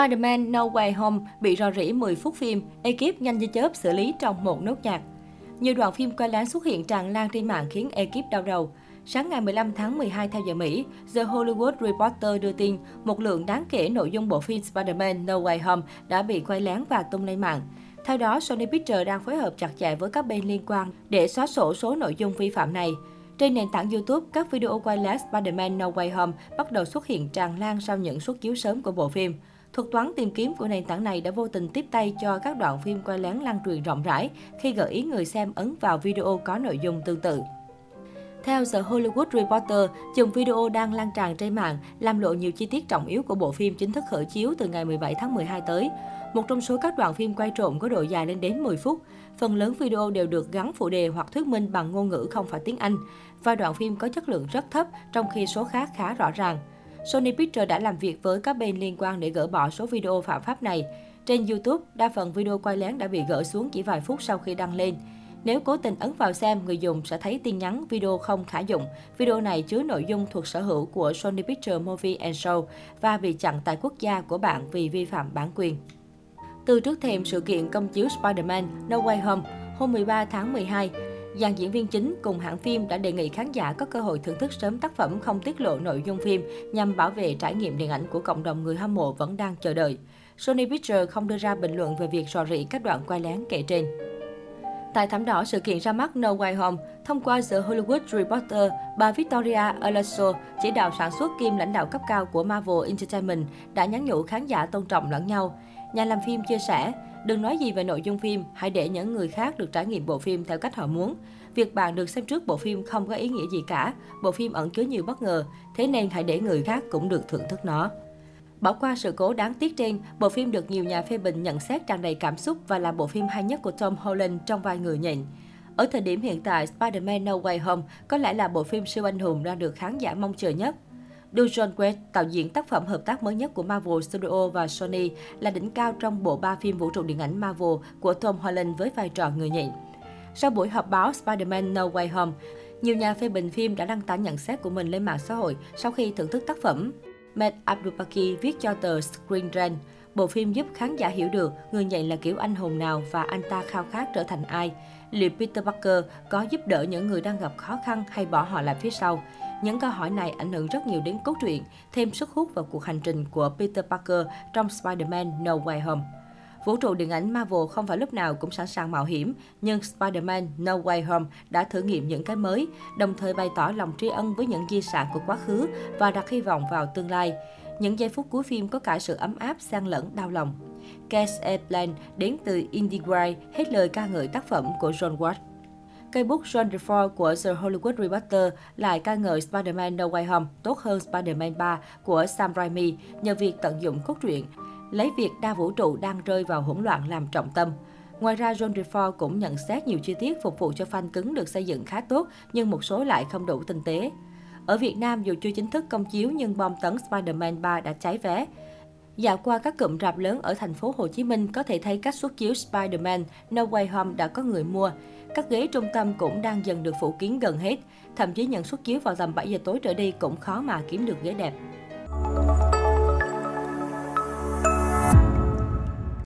Spider-Man No Way Home bị rò rỉ 10 phút phim, ekip nhanh như chớp xử lý trong một nốt nhạc. Nhiều đoạn phim quay lén xuất hiện tràn lan trên mạng khiến ekip đau đầu. Sáng ngày 15 tháng 12 theo giờ Mỹ, The Hollywood Reporter đưa tin một lượng đáng kể nội dung bộ phim Spider-Man No Way Home đã bị quay lén và tung lên mạng. Theo đó, Sony Pictures đang phối hợp chặt chẽ với các bên liên quan để xóa sổ số nội dung vi phạm này. Trên nền tảng YouTube, các video quay lén Spider-Man No Way Home bắt đầu xuất hiện tràn lan sau những suất chiếu sớm của bộ phim. Thuật toán tìm kiếm của nền tảng này đã vô tình tiếp tay cho các đoạn phim quay lén lan truyền rộng rãi khi gợi ý người xem ấn vào video có nội dung tương tự. Theo The Hollywood Reporter, chùm video đang lan tràn trên mạng làm lộ nhiều chi tiết trọng yếu của bộ phim chính thức khởi chiếu từ ngày 17 tháng 12 tới. Một trong số các đoạn phim quay trộm có độ dài lên đến 10 phút. Phần lớn video đều được gắn phụ đề hoặc thuyết minh bằng ngôn ngữ không phải tiếng Anh. Và đoạn phim có chất lượng rất thấp, trong khi số khác khá rõ ràng. Sony Pictures đã làm việc với các bên liên quan để gỡ bỏ số video phạm pháp này. Trên YouTube, đa phần video quay lén đã bị gỡ xuống chỉ vài phút sau khi đăng lên. Nếu cố tình ấn vào xem, người dùng sẽ thấy tin nhắn video không khả dụng. Video này chứa nội dung thuộc sở hữu của Sony Pictures Movie and Show và bị chặn tại quốc gia của bạn vì vi phạm bản quyền. Từ trước thềm sự kiện công chiếu Spider-Man No Way Home, hôm 13 tháng 12, dàn diễn viên chính cùng hãng phim đã đề nghị khán giả có cơ hội thưởng thức sớm tác phẩm không tiết lộ nội dung phim nhằm bảo vệ trải nghiệm điện ảnh của cộng đồng người hâm mộ vẫn đang chờ đợi. Sony Pictures không đưa ra bình luận về việc rò rỉ các đoạn quay lén kể trên. Tại thảm đỏ sự kiện ra mắt No Way Home, thông qua The Hollywood Reporter, bà Victoria Alonso, chỉ đạo sản xuất kim lãnh đạo cấp cao của Marvel Entertainment, đã nhắn nhủ khán giả tôn trọng lẫn nhau. Nhà làm phim chia sẻ, đừng nói gì về nội dung phim, hãy để những người khác được trải nghiệm bộ phim theo cách họ muốn. Việc bạn được xem trước bộ phim không có ý nghĩa gì cả, bộ phim ẩn chứa nhiều bất ngờ, thế nên hãy để người khác cũng được thưởng thức nó. Bỏ qua sự cố đáng tiếc trên, bộ phim được nhiều nhà phê bình nhận xét tràn đầy cảm xúc và là bộ phim hay nhất của Tom Holland trong vai người nhện. Ở thời điểm hiện tại, Spider-Man No Way Home có lẽ là bộ phim siêu anh hùng đang được khán giả mong chờ nhất. Do John West, tạo diễn tác phẩm hợp tác mới nhất của Marvel Studio và Sony, là đỉnh cao trong bộ ba phim vũ trụ điện ảnh Marvel của Tom Holland với vai trò người nhện. Sau buổi họp báo Spider-Man No Way Home, nhiều nhà phê bình phim đã đăng tải nhận xét của mình lên mạng xã hội sau khi thưởng thức tác phẩm. Matt Abdupaki viết cho tờ Screen Rant, bộ phim giúp khán giả hiểu được người nhện là kiểu anh hùng nào và anh ta khao khát trở thành ai. Liệu Peter Parker có giúp đỡ những người đang gặp khó khăn hay bỏ họ lại phía sau? Những câu hỏi này ảnh hưởng rất nhiều đến cốt truyện, thêm sức hút vào cuộc hành trình của Peter Parker trong Spider-Man No Way Home. Vũ trụ điện ảnh Marvel không phải lúc nào cũng sẵn sàng mạo hiểm, nhưng Spider-Man No Way Home đã thử nghiệm những cái mới, đồng thời bày tỏ lòng tri ân với những di sản của quá khứ và đặt hy vọng vào tương lai. Những giây phút cuối phim có cả sự ấm áp, xen lẫn đau lòng. Cass Airplane đến từ IndieWire hết lời ca ngợi tác phẩm của John Watts. Cây bút John DeFore của The Hollywood Reporter lại ca ngợi Spider-Man No Way Home tốt hơn Spider-Man 3 của Sam Raimi nhờ việc tận dụng cốt truyện, lấy việc đa vũ trụ đang rơi vào hỗn loạn làm trọng tâm. Ngoài ra, John DeFore cũng nhận xét nhiều chi tiết phục vụ cho fan cứng được xây dựng khá tốt, nhưng một số lại không đủ tinh tế. Ở Việt Nam, dù chưa chính thức công chiếu nhưng bom tấn Spider-Man 3 đã cháy vé. Dạo qua các cụm rạp lớn ở thành phố Hồ Chí Minh có thể thấy các suất chiếu Spider-Man, No Way Home đã có người mua. Các ghế trung tâm cũng đang dần được phủ kín gần hết. Thậm chí nhận suất chiếu vào tầm 7 giờ tối trở đi cũng khó mà kiếm được ghế đẹp.